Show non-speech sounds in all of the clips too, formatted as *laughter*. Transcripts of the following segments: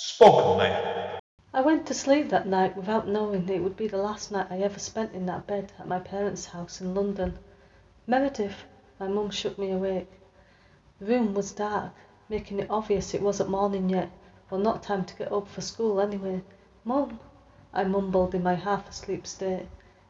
Spoken Label. I went to sleep that night without knowing it would be the last night I ever spent in that bed at my parents' house in London. Meredith, my mum shook me awake. The room was dark, making it obvious it wasn't morning yet, or not time to get up for school anyway. Mum, I mumbled in my half asleep state,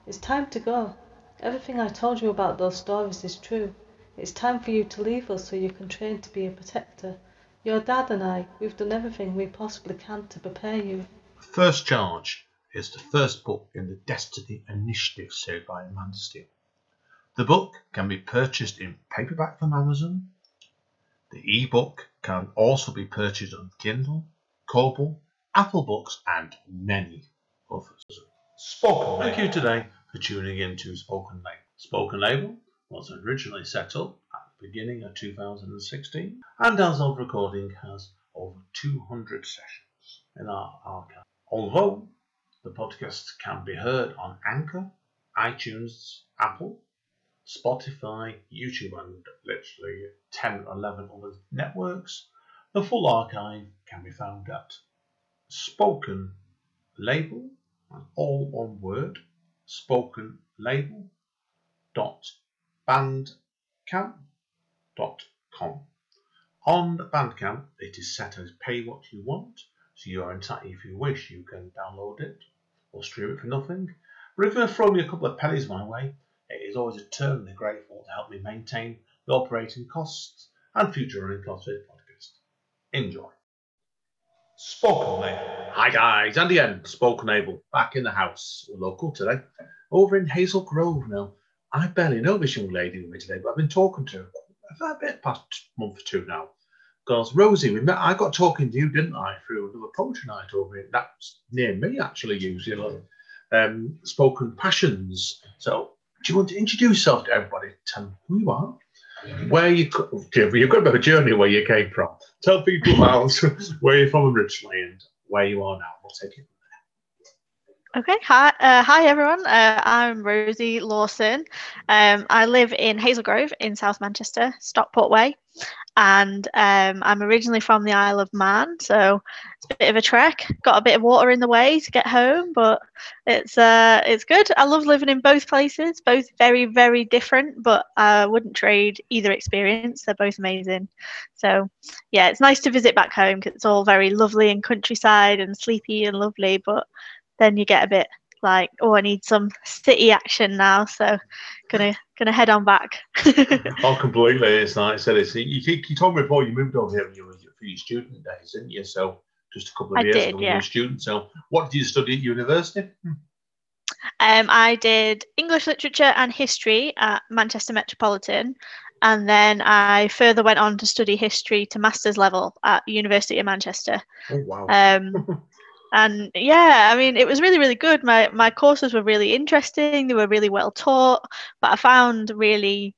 it's time to go. Everything I told you about those stories is true. It's time for you to leave us so you can train to be a protector. Your dad and I, we've done everything we possibly can to prepare you. First Charge is the first book in the Destiny Initiative series by Amanda Steele. The book can be purchased in paperback from Amazon. The ebook can also be purchased on Kindle, Kobo, Apple Books, and many others. Spoken Thank you today for tuning in to Spoken Label. Spoken Label was originally set up at the beginning of 2016 and as of recording has over 200 sessions in our archive. Although the podcast can be heard on Anchor, iTunes, Apple, Spotify, YouTube, and literally 10 or 11 other networks, the full archive can be found at Spoken Label, all one word, spoken label dot bandcamp.com. On Bandcamp, it is set as pay what you want, so you are entitled, if you wish, you can download it or stream it for nothing. But if you throw me a couple of pennies my way, it is always eternally grateful to help me maintain the operating costs and future running costs the podcast. Enjoy. Spoken Label. Hi guys, Andy N, Spoken Label, back in the house, local today, over in Hazel Grove now. I barely know this young lady with me today, but I've been talking to her for a bit past month or two now. Because Rosie, we met. I got talking to you, didn't I, through another poetry night over here. That's near me, actually. Usually, um, spoken passions. So, do you want to introduce yourself to everybody? Tell them who you are, where you you've got a bit of a journey where you came from. Tell people about *laughs* where you're from originally and where you are now. We'll take it. Okay, hi, uh, hi everyone. Uh, I'm Rosie Lawson. Um, I live in Hazel Grove in South Manchester, Stockport Way, and um, I'm originally from the Isle of Man, so it's a bit of a trek. Got a bit of water in the way to get home, but it's uh, it's good. I love living in both places, both very very different, but I wouldn't trade either experience. They're both amazing. So yeah, it's nice to visit back home because it's all very lovely and countryside and sleepy and lovely, but then you get a bit like, oh, I need some city action now, so gonna gonna head on back. *laughs* oh, completely. It's like I said, it's you, you told me before you moved over here you were for your student days, didn't you? So just a couple of I years did, ago, yeah. you were a student. So what did you study at university? Um, I did English literature and history at Manchester Metropolitan, and then I further went on to study history to master's level at University of Manchester. Oh wow. Um, *laughs* and yeah, I mean, it was really, really good. My my courses were really interesting. They were really well taught, but I found really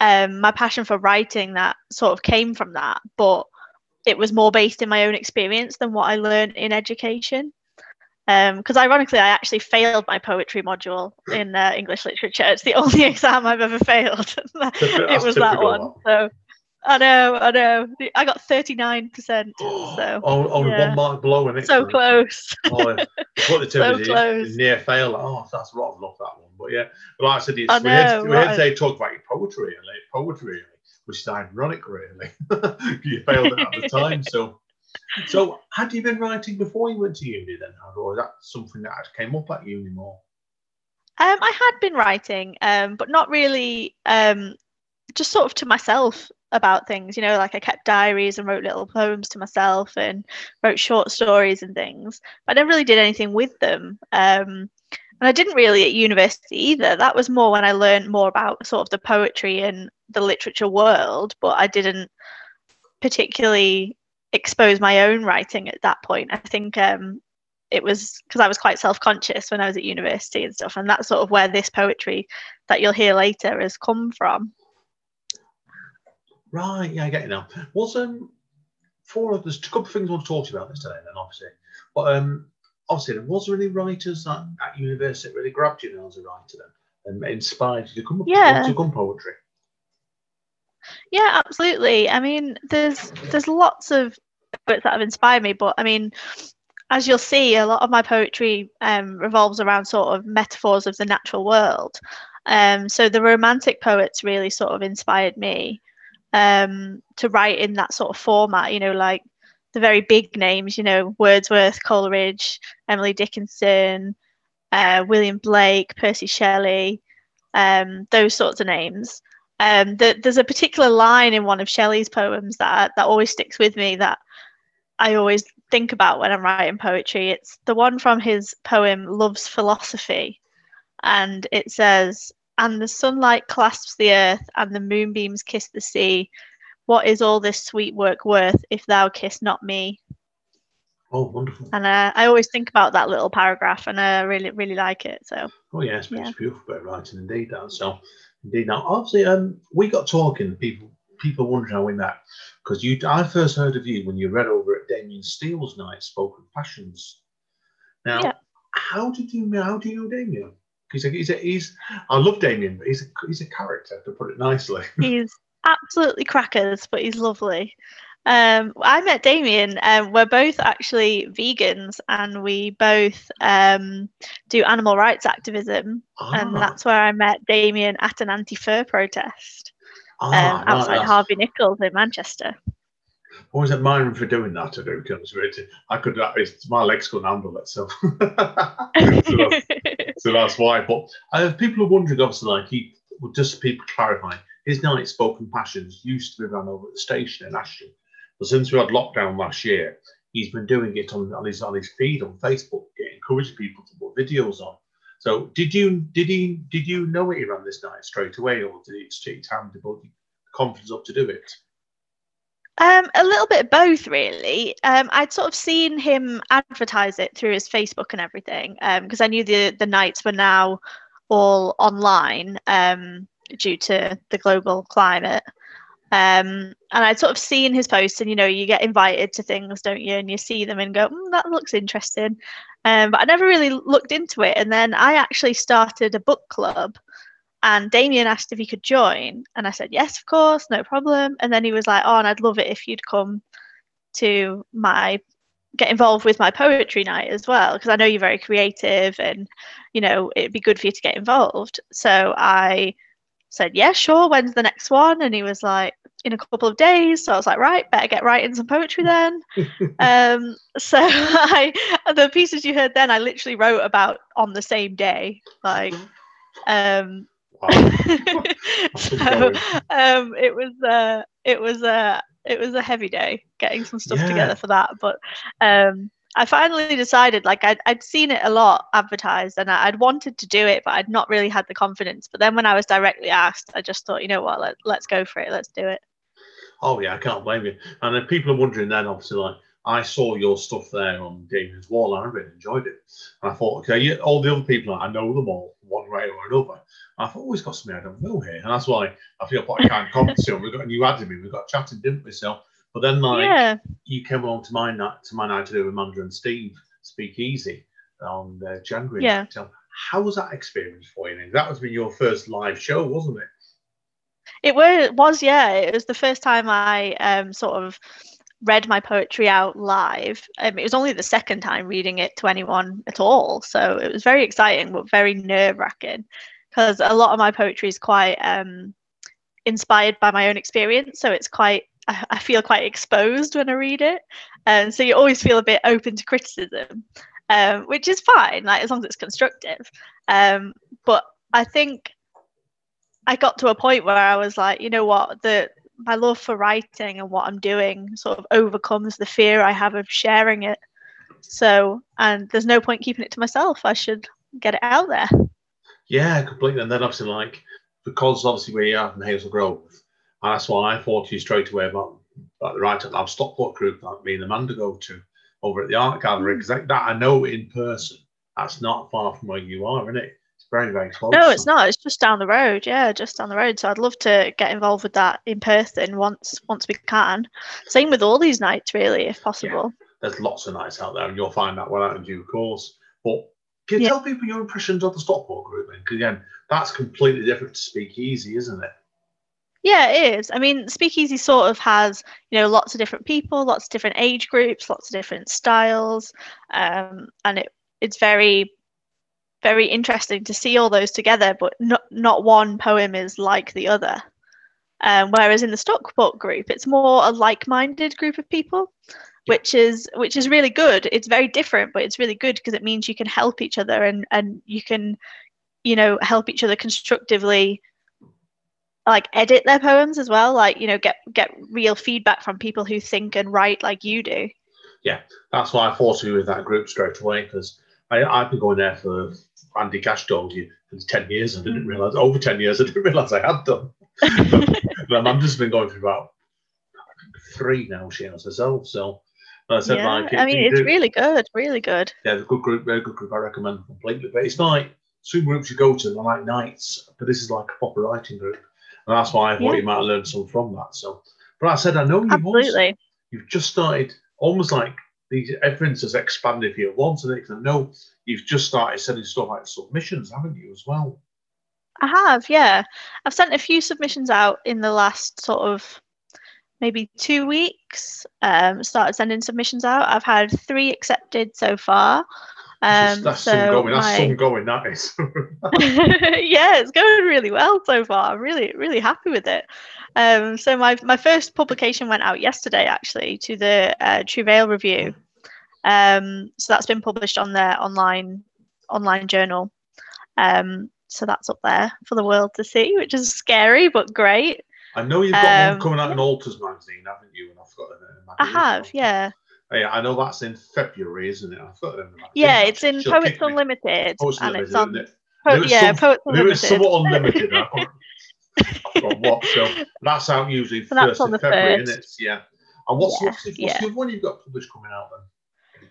um, my passion for writing that sort of came from that, but it was more based in my own experience than what I learned in education. Because ironically, I actually failed my poetry module in uh, English literature. It's the *laughs* only exam I've ever failed. *laughs* it was that typical, one. So I know, I know. I got thirty nine percent. *gasps* So oh, oh yeah. one mark below, and so close. Oh, yeah. *laughs* what the So term is close. near fail. Oh, that's. I love that one. But yeah, but like I said, it's, I we had, know, we had today talk about your poetry, really, poetry, which is ironic, really. *laughs* you failed it at the time, so. So, had you been writing before you went to uni then, or is that something that came up at uni more? Um, I had been writing, um, but not really um, just sort of to myself about things, you know, like I kept diaries and wrote little poems to myself and wrote short stories and things. But I never really did anything with them. Um, and I didn't really at university either. That was more when I learned more about sort of the poetry and the literature world, but I didn't particularly expose my own writing at that point. I think um, it was because I was quite self conscious when I was at university and stuff. And that's sort of where this poetry that you'll hear later has come from. Right, yeah, I get it now. Was um four of there's a couple of things I want to talk to you about this today, then obviously. But um obviously, was there any writers that at university that really grabbed you as a writer then and inspired you to come up Yeah. to come poetry? Yeah, absolutely. I mean, there's there's lots of poets that have inspired me. But I mean, as you'll see, a lot of my poetry um, revolves around sort of metaphors of the natural world. Um, so the romantic poets really sort of inspired me um, to write in that sort of format, you know, like the very big names, you know, Wordsworth, Coleridge, Emily Dickinson, uh, William Blake, Percy Shelley, um, those sorts of names. Um, the, there's a particular line in one of Shelley's poems that that always sticks with me that I always think about when I'm writing poetry. It's the one from his poem Love's Philosophy, and it says, "And the sunlight clasps the earth, and the moonbeams kiss the sea. What is all this sweet work worth if thou kiss not me?" Oh, wonderful. And uh, I always think about that little paragraph, and I really, really like it. So. Oh yes, it's Yeah. beautiful bit of writing indeed. That so indeed. Now, obviously, um, we got talking. People, people wondering how we met because you. I first heard of you when you read over at Damien Steele's night, Spoken Passions. Now, Yeah. how did you? How do you know Damien? He's a, he's a, he's. I love Damien, but he's a, he's a character to put it nicely. *laughs* He's absolutely crackers, but he's lovely. Um, I met Damien. Um, we're both actually vegans, and we both um, do animal rights activism. And Ah, that's where I met Damien at an anti-fur protest um, ah, no, outside Harvey Nichols in Manchester. Always admire him for doing that. To do comes with it. I could. uh, It's, my legs couldn't handle it, so. so, that's, *laughs* so that's why. But uh, people are wondering, obviously, like he. Well, just people clarify, his night spoken passions used to be run over at the station in Ashton, but since we had lockdown last year, he's been doing it on, on his on his feed on Facebook, getting encouraging people to put videos on. So did you did he did you know he ran this night straight away, or did it take time to build confidence up to do it? Um, a little bit of both, really. Um, I'd sort of seen him advertise it through his Facebook and everything, because I knew the the nights were now all online um, due to the global climate. Um, and I'd sort of seen his posts, and you know, you get invited to things, don't you? And you see them and go, mm, "That looks interesting," um, but I never really looked into it. And then I actually started a book club and Damien asked if he could join, and I said yes, of course, no problem. And then he was like, "Oh, and I'd love it if you'd come to my get involved with my poetry night as well, because I know you're very creative, and you know it'd be good for you to get involved." So I said, "Yeah, sure. When's the next one?" And he was like, "In a couple of days." So I was like, "Right, better get writing some poetry then." *laughs* um, so *laughs* I the pieces you heard then, I literally wrote about on the same day, like. Um, Wow. *laughs* so um, it was uh, it was uh, it was a heavy day getting some stuff Yeah. together for that. But um, I finally decided, like I'd, I'd seen it a lot advertised, and I'd wanted to do it, but I'd not really had the confidence. But then when I was directly asked, I just thought, you know what, let, let's go for it, let's do it. Oh yeah, I can't blame you. And then people are wondering then, obviously, like I saw your stuff there on Damien's wall, and I really enjoyed it. And I thought, okay, yeah, all the other people, I know them all one way or another. And I thought, oh, he's got something I don't know here, and that's why I feel quite kind of confident. We've got and you added me, we got chatting, didn't we? So, but then like yeah. you came along to my night to my night to do with Amanda and Steve Speak Easy on uh, January. Yeah. So how was that experience for you? That was been your first live show, wasn't it? It was, yeah. It was the first time I um, sort of read my poetry out live. Um, it was only the second time reading it to anyone at all. So it was very exciting, but very nerve wracking because a lot of my poetry is quite um, inspired by my own experience. So it's quite, I, I feel quite exposed when I read it. And so you always feel a bit open to criticism, um, which is fine, like as long as it's constructive. Um, but I think I got to a point where I was like, you know what, the my love for writing and what I'm doing sort of overcomes the fear I have of sharing it. So, and there's no point keeping it to myself. I should get it out there. Yeah, completely. And then obviously, like, because obviously we are from Hazel Grove, and that's why I thought to you straight away about, about the Write Out Loud Stockport group that me and Amanda go to over at the art gallery, hmm. because that, that I know in person. That's not far from where you are, isn't it? Very, very close. No, it's not. It's just down the road. Yeah, just down the road. So I'd love to get involved with that in person once once we can. Same with all these nights, really, if possible. There's lots of nights out there, and you'll find that one out in due course. But can you Yeah. tell people your impressions of the Stockport group? Because again, that's completely different to Speakeasy, isn't it? Yeah, it is. I mean, Speakeasy sort of has, you know, lots of different people, lots of different age groups, lots of different styles, um, and it it's very, very interesting to see all those together. But not not one poem is like the other. Um, whereas in the Stockport group, it's more a like-minded group of people, which is which is really good. It's very different, but it's really good because it means you can help each other and and you can, you know, help each other constructively like edit their poems as well like you know get get real feedback from people who think and write like you do yeah that's why i thought of you with that group straight away because i've been going there for andy cash told you for 10 years i didn't mm. realize over 10 years i didn't *laughs* realize i had done *laughs* but i've just been going for about three now she has herself so I said, yeah, like, I mean, it's do, really good, really good. Yeah, the good group, very good group. I recommend completely. But it's like some groups you go to, they're like nights, but this is like a proper writing group. And that's why I thought Yeah. you might have learned some from that. So, but I said, I know you've also, you've just started almost like these everything's has expanded for you once. And I know you've just started sending stuff like submissions, haven't you, as well? I have, yeah. I've sent a few submissions out in the last sort of maybe two weeks. Um, started sending submissions out. I've had three accepted so far. That's- Um, that's so some going. That's my- some going. That is. *laughs* *laughs* yeah, it's going really well so far. I'm really, really happy with it. Um, so my my first publication went out yesterday, actually, to the uh, Travail Review. Um, so that's been published on their online online journal. Um, so that's up there for the world to see, which is scary but great. I know you've got Um, one coming out in Alters magazine, haven't you? And I've got it in I have, yeah, Yeah, I know that's in February, isn't it? I've got it in the magazine. yeah. It's in She'll Poets. Unlimited, Poets and Unlimited, it's on it? po- yeah, some- Poets is Unlimited. somewhat unlimited. I *laughs* can't- I forgot what. So that's out usually So first of February, first. isn't it? Yeah. And what's, Yeah, what's, the, what's yeah. the other one you've got published coming out then?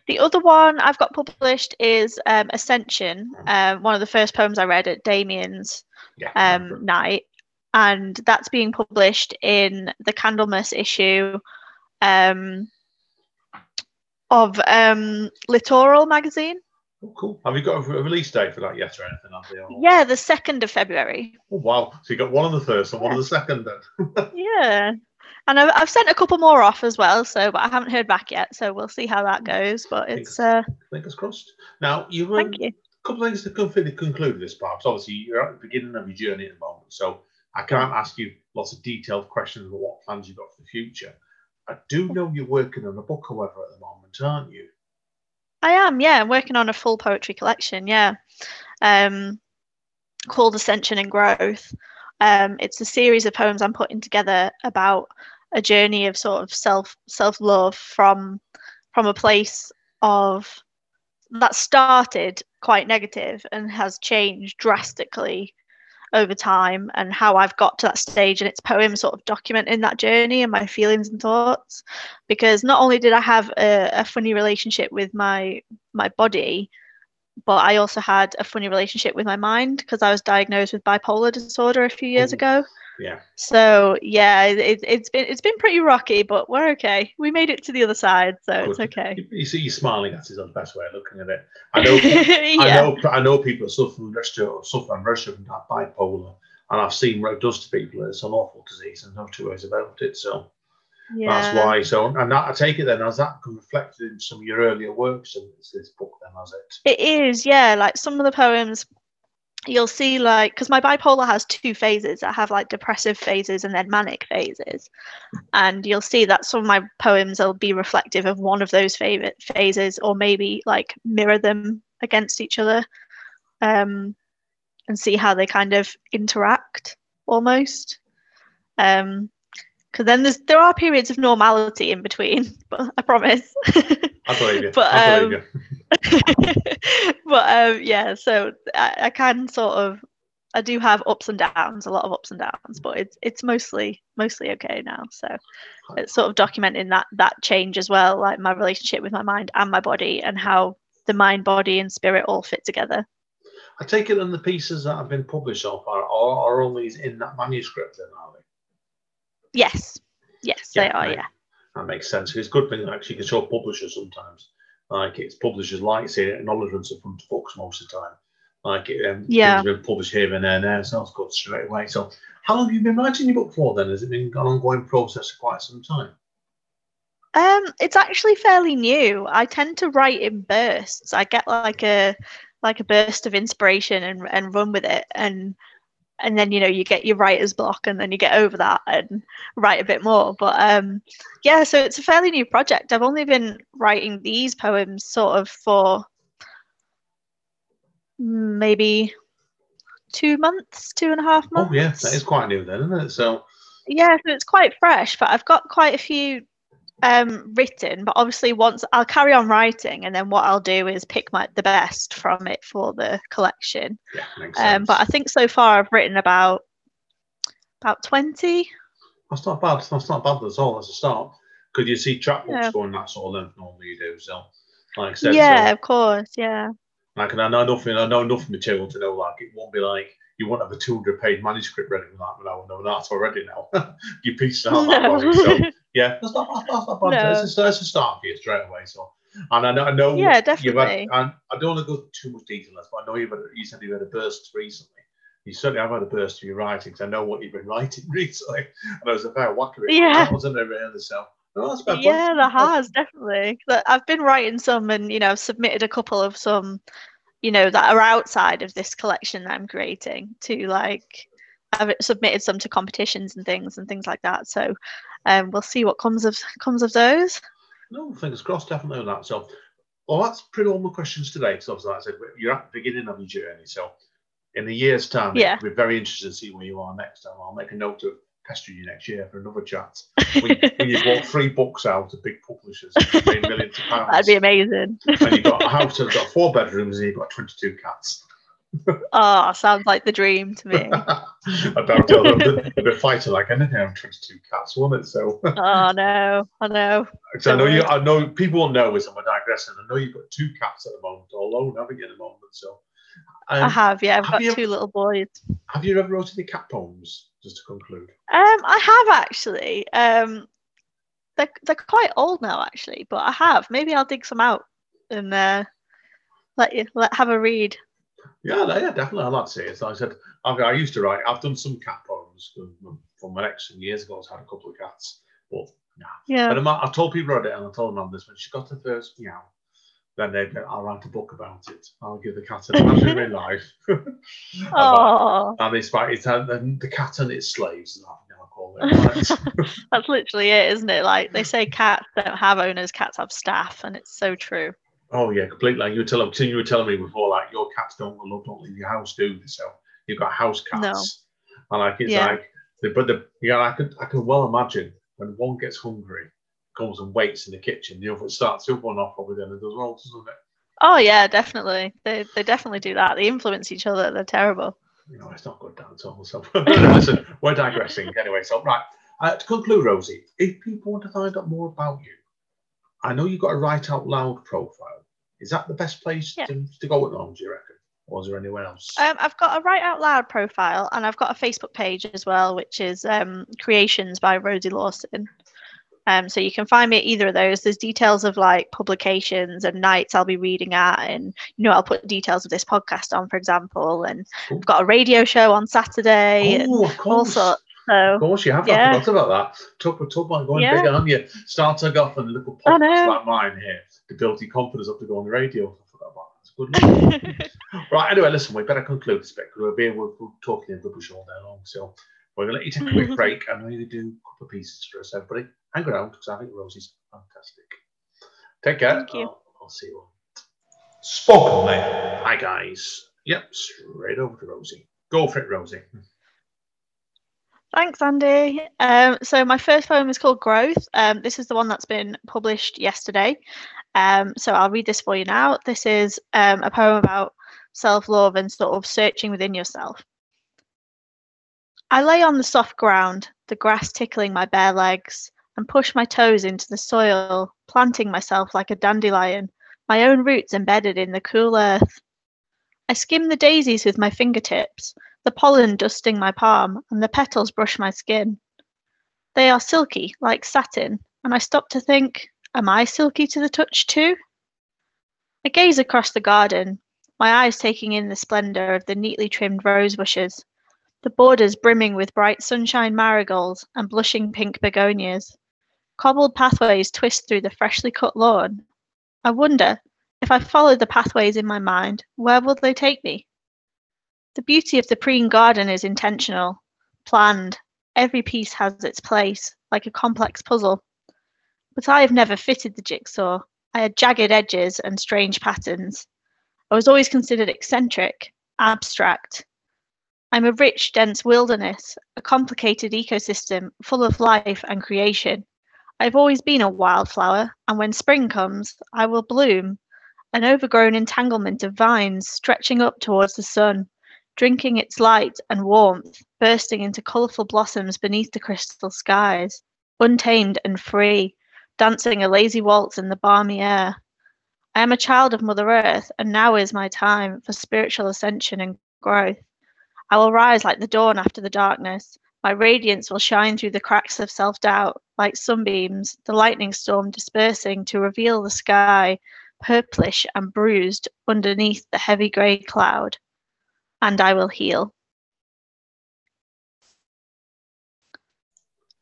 The other one I've got published is um, Ascension, um, one of the first poems I read at Damien's Yeah. um, night, and that's being published in the Candlemas issue um, of um, Littoral magazine. Oh, cool. Have you got a release date for that yet or anything? Or- Yeah, the second of February. Oh, wow. So you got one on the first and one on the second then. *laughs* Yeah. And I've, I've sent a couple more off as well, so but I haven't heard back yet, so we'll see how that goes. But it's uh, Fingers crossed. Now, you've um, thank you. couple of things to conclude, conclude this part. 'cause Obviously, you're at the beginning of your journey at the moment, so I can't ask you lots of detailed questions about what plans you've got for the future. I do know you're working on a book, however, at the moment, aren't you? I am, yeah. I'm working on a full poetry collection, yeah. Um, called Ascension and Growth. Um, it's a series of poems I'm putting together about a journey of sort of self self love from from a place of that started quite negative and has changed drastically over time and how I've got to that stage and it's poems sort of documenting that journey and my feelings and thoughts. Because not only did I have a, a funny relationship with my my body but I also had a funny relationship with my mind because I was diagnosed with bipolar disorder a few years ago Yeah. so yeah it, it's been it's been pretty rocky but we're okay we made it to the other side so it's okay You, see, you're smiling. That is the best way of looking at it. I *laughs* know. I know. I know people suffer from register, suffer and register uh, from that bipolar, and I've seen what it does to people. It's an awful disease, and no two ways about it. So yeah that's why. So, and that, I take it then as that reflected in some of your earlier works and this, this book, then, has it? It is, yeah. Like some of the poems, you'll see, like, because my bipolar has two phases. I have like depressive phases and then manic phases. And you'll see that some of my poems will be reflective of one of those favorite phases, or maybe like mirror them against each other um, and see how they kind of interact almost. Um, because then there's there are periods of normality in between, *laughs* but I promise. I believe you. *laughs* But, I um, believe you. *laughs* but um, yeah, so I, I can sort of I do have ups and downs, a lot of ups and downs, but it's it's mostly mostly okay now. So it's sort of documenting that that change as well, like my relationship with my mind and my body, and how the mind, body, and spirit all fit together. I take it, and the pieces that have been published so far are, are only in that manuscript, then, are they? Yes, yes, they are. right. Yeah, That makes sense. It's a good thing actually you can show publishers sometimes. Like it's publishers like say acknowledgements are from books most of the time. Like um, Yeah. been published here and there, and there, so that's good straight away. So, how long have you been writing your book for then? Has it been an ongoing process for quite some time? Um, it's actually fairly new. I tend to write in bursts. I get like a like a burst of inspiration and and run with it and and then you know you get your writer's block and then you get over that and write a bit more. But um yeah, so it's a fairly new project. I've only been writing these poems sort of for maybe two months, two and a half months. Oh yeah, that is quite new then, isn't it? So, Yeah, so it's quite fresh, but I've got quite a few um, written. But obviously, once I'll carry on writing, and then what I'll do is pick my the best from it for the collection. yeah, makes sense. Um, but I think so far I've written about about twenty. That's not bad. That's not bad at all as a start. Because you see chapbooks Yeah. going that sort of length normally you do. So, like I said, Yeah, so, of course. Yeah. like, and I know nothing. I know enough material to know like it won't be like you won't have a 200 page manuscript ready for that. But I will know that already now. *laughs* you pieced it out that way. So, *laughs* yeah, that's not, that's not bad. No. It's, a, it's a start for you straight away. So, and I know, I know Yeah, you've definitely. had, and I don't want to go too much detail, on this, but I know you've had, you said you had a burst recently. You certainly have had a burst of your writing 'cause I know what you've been *laughs* writing recently. And I was a fair whack of it. Yeah. wasn't it really? So, no, that's fair point. Yeah, there has definitely. But I've been writing some, and you know, I've submitted a couple of some, you know, that are outside of this collection that I'm creating to like. I've submitted some to competitions and things and things like that. So, um, we'll see what comes of comes of those. No, fingers crossed, definitely on that. So, well, that's pretty all my questions today. Because obviously, like I said, you're at the beginning of your journey. So, in a year's time, Yeah. be very interested to see where you are next time. I'll make a note of pestering you next year for another chat. *laughs* When, when you've bought three books out of big publishers, and paid millions of pounds. That'd be amazing. and you've got a house that's got four bedrooms and you've got 22 cats. Oh, *laughs* sounds like the dream to me. *laughs* *laughs* About the, fighter like anything having 22 cats, won't it? So, *laughs* oh no, I know. so *laughs* I know you. I know people will know as I'm digressing. I know you've got two cats at the moment, or alone, haven't you, at the moment? So, I um, have, yeah. I've have got two little boys. have you ever wrote any cat poems? Just to conclude. Um, I have actually. Um, they're they're quite old now, actually, but I have. Maybe I'll dig some out and uh, let you let have a read. Yeah, no, yeah, definitely. I'd like to see it. So I said, I, I used to write. I've done some cat poems from, my ex some years ago. I've had a couple of cats, but Yeah. But I'm, told people about it, and I told them on this when she got her first meow, then they go, I'll write a book about it. I'll give the cat an *laughs* imaginary life. *laughs* About- Oh, and it's like it's uh, the cat and its slaves. I think I'll call it. Right? *laughs* that's literally it, isn't it? Like they say, cats don't have owners, cats have staff, and it's so true. Oh yeah, completely. Like you were telling, you were telling me before, like your cats don't love, don't leave your house, do they? So you've got house cats, no. and like it's Yeah. like, but the yeah, I could I can well imagine when one gets hungry, comes and waits in the kitchen, the other starts the other one off probably then and does well, doesn't it? Oh yeah, definitely. They they definitely do that. They influence each other. They're terrible. you know, it's not good down at all. So *laughs* listen, we're digressing anyway. So right, uh, to conclude, Rosie, if people want to find out more about you, I know you've got a Write Out Loud profile. Is that the best place Yeah. to, to go at the moment, do you reckon? Or is there anywhere else? Um, I've got a Write Out Loud profile, and I've got a Facebook page as well, which is um, Creations by Rosie Lawson. Um, so you can find me at either of those. There's details of like publications and nights I'll be reading at, and you know I'll put details of this podcast on, for example. And Cool. I've got a radio show on Saturday, and oh, of all course. Sorts. Of course, you have. Yeah. I forgot about that. Talk, talk about going Yeah. big, aren't you? Starting off on a little podcast like mine here to build your confidence up to go on the radio. I forgot about that. It's good. *laughs* Right, anyway, listen, we better conclude this bit because we'll be we're, we're talking in rubbish all day long. So we're going to let you take a quick *laughs* break and we're going to do a couple of pieces for us, everybody. Hang around because I think Rosie's fantastic. Take care. Thank you. I'll, I'll see you all. Spoken there. Hi, guys. Yep, straight over to Rosie. Go for it, Rosie. Thanks, Andy. Um, so my first poem is called Growth. Um, this is the one that's been published yesterday. Um, so I'll read this for you now. This is um, a poem about self-love and sort of searching within yourself. I lay on the soft ground, the grass tickling my bare legs, and push my toes into the soil, planting myself like a dandelion, my own roots embedded in the cool earth. I skim the daisies with my fingertips, the pollen dusting my palm, and the petals brush my skin. They are silky, like satin, and I stop to think, am I silky to the touch too? I gaze across the garden. my eyes taking in the splendour of the neatly trimmed rose bushes, the borders brimming with bright sunshine marigolds and blushing pink begonias. Cobbled pathways twist through the freshly cut lawn. I wonder, if I follow the pathways in my mind, where will they take me? The beauty of the Preen garden is intentional, planned. Every piece has its place, like a complex puzzle. But I have never fitted the jigsaw. I had jagged edges and strange patterns. I was always considered eccentric, abstract. I'm a rich, dense wilderness, a complicated ecosystem full of life and creation. I've always been a wildflower, and when spring comes, I will bloom, an overgrown entanglement of vines stretching up towards the sun, drinking its light and warmth, bursting into colourful blossoms beneath the crystal skies, untamed and free, dancing a lazy waltz in the balmy air. I am a child of Mother Earth, and now is my time for spiritual ascension and growth. I will rise like the dawn after the darkness, my radiance will shine through the cracks of self doubt, like sunbeams, the lightning storm dispersing to reveal the sky, purplish and bruised underneath the heavy grey cloud. And I will heal.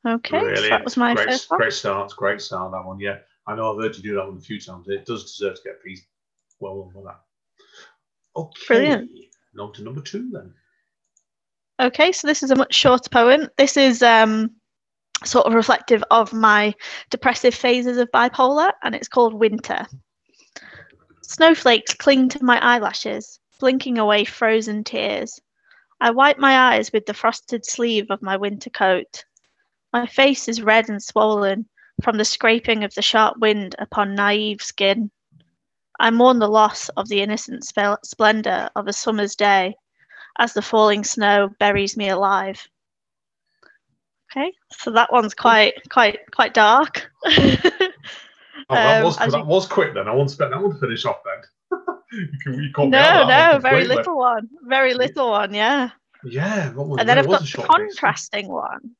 Okay, so that was my great, first one. Great start, great start, that one, yeah. I know I've heard you do that one a few times. It does deserve to get a piece. Well done for that. Okay. Brilliant. On to number two then. Okay, so this is a much shorter poem. This is um, sort of reflective of my depressive phases of bipolar, and it's called Winter. Snowflakes cling to my eyelashes, blinking away frozen tears. I wipe my eyes with the frosted sleeve of my winter coat. My face is red and swollen from the scraping of the sharp wind upon naive skin. I mourn the loss of the innocent spel- splendour of a summer's day as the falling snow buries me alive. Okay, so that one's quite quite quite dark. *laughs* Oh, that, Um, was, as that you- was quick then. I won't expect that one to finish off then. You *laughs* can, you caught me no, out of that no, very little one, very little one, yeah. Yeah, was, And then I've got the contrasting one.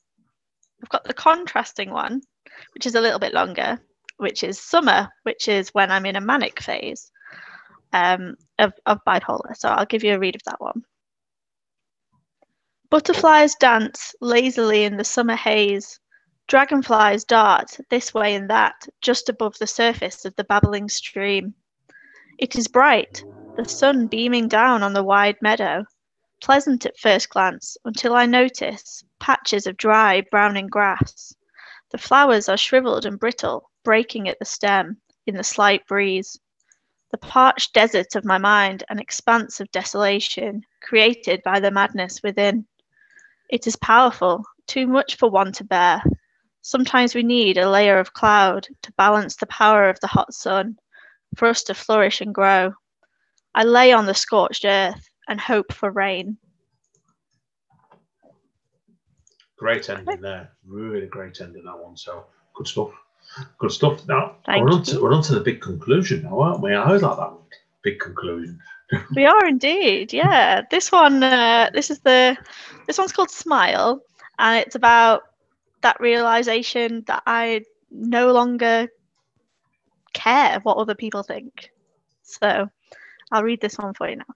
I've got the contrasting one, which is a little bit longer, which is summer, which is when I'm in a manic phase um, of, of bipolar. So I'll give you a read of that one. Butterflies dance lazily in the summer haze. Dragonflies dart this way and that, just above the surface of the babbling stream. It is bright, the sun beaming down on the wide meadow pleasant at first glance until I notice patches of dry, browning grass. The flowers are shriveled and brittle, breaking at the stem in the slight breeze. The parched desert of my mind, an expanse of desolation created by the madness within. It is powerful, too much for one to bear. Sometimes we need a layer of cloud to balance the power of the hot sun, for us to flourish and grow. I lay on the scorched earth and hope for rain. Great ending there. Really great ending that one. So good stuff. Good stuff. Now Thank we're on, to, we're on to the big conclusion now, aren't we? I always like that one. Big conclusion. We are indeed, yeah. This one, uh, this is the, this one's called Smile, and it's about that realization that I no longer care what other people think. So, I'll read this one for you now.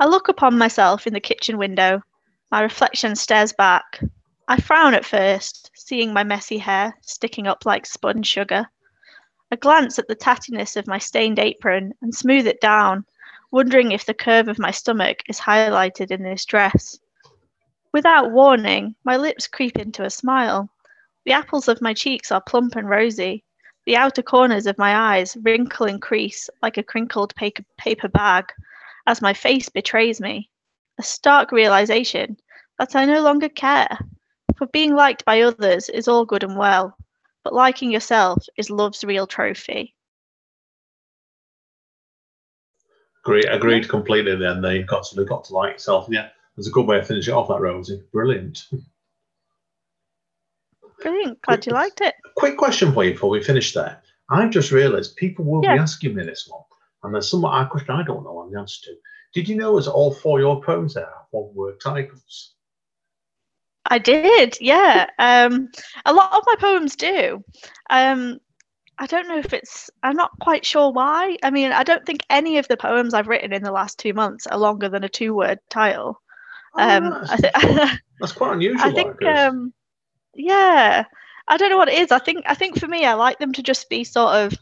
I look upon myself in the kitchen window. My reflection stares back. I frown at first, seeing my messy hair sticking up like spun sugar. I glance at the tattiness of my stained apron and smooth it down, wondering if the curve of my stomach is highlighted in this dress. Without warning, my lips creep into a smile. The apples of my cheeks are plump and rosy. The outer corners of my eyes wrinkle and crease like a crinkled paper, paper bag as my face betrays me. A stark realization that I no longer care. For being liked by others is all good and well, but liking yourself is love's real trophy. Agreed, agreed completely. Then they got to, they got to like yourself. Yeah, there's a good way to finish it off. That Rosie, brilliant. *laughs* Brilliant. Glad you liked it. Quick question for you before we finish there. I just realised people will Yeah. be asking me this one, and there's some a question I don't know the answer to. Did you know as all four of your poems there are one word titles? I did, yeah. Um, a lot of my poems do. Um, I don't know if it's. I'm not quite sure why. I mean, I don't think any of the poems I've written in the last two months are longer than a two-word title. Oh, Um, that's, I, th- *laughs* that's quite unusual. I think. Yeah, I don't know what it is. I think. I think for me, I like them to just be sort of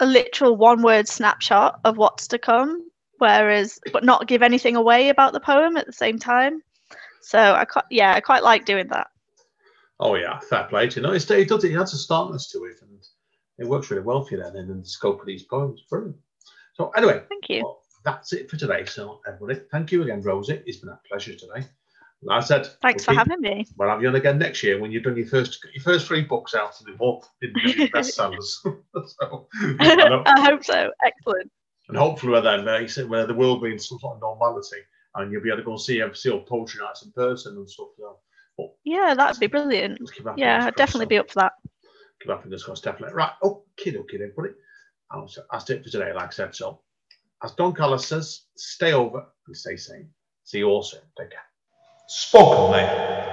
a literal one-word snapshot of what's to come, whereas, but not give anything away about the poem at the same time. So I quite, yeah, I quite like doing that. Oh yeah, fair play to you. No, it's, it does. It adds a startness to it, and it works really well for you then in the scope of these poems. Brilliant. So anyway, Thank you. well, that's it for today. So everybody, thank you again, Rosie. It's been a pleasure today. Like I said, Thanks we'll for keep- having me. We'll have you on again next year when you've done your first your first three books out *laughs* *laughs* *laughs* and they've both been really bestsellers. so, I I hope so. Excellent. and hopefully by then, uh, where the world will be some sort of normality, and you'll be able to go and see see all poetry nights in person and stuff. So, well, Yeah, that'd be brilliant. let's keep our Yeah, I'd definitely so. be up for that. Keep our fingers crossed, definitely. Right, okay, okay, everybody. That's that's it for today, like I said. So, as Don Carlos says, stay over and stay sane. See you all soon. Take care. Spoken, mate.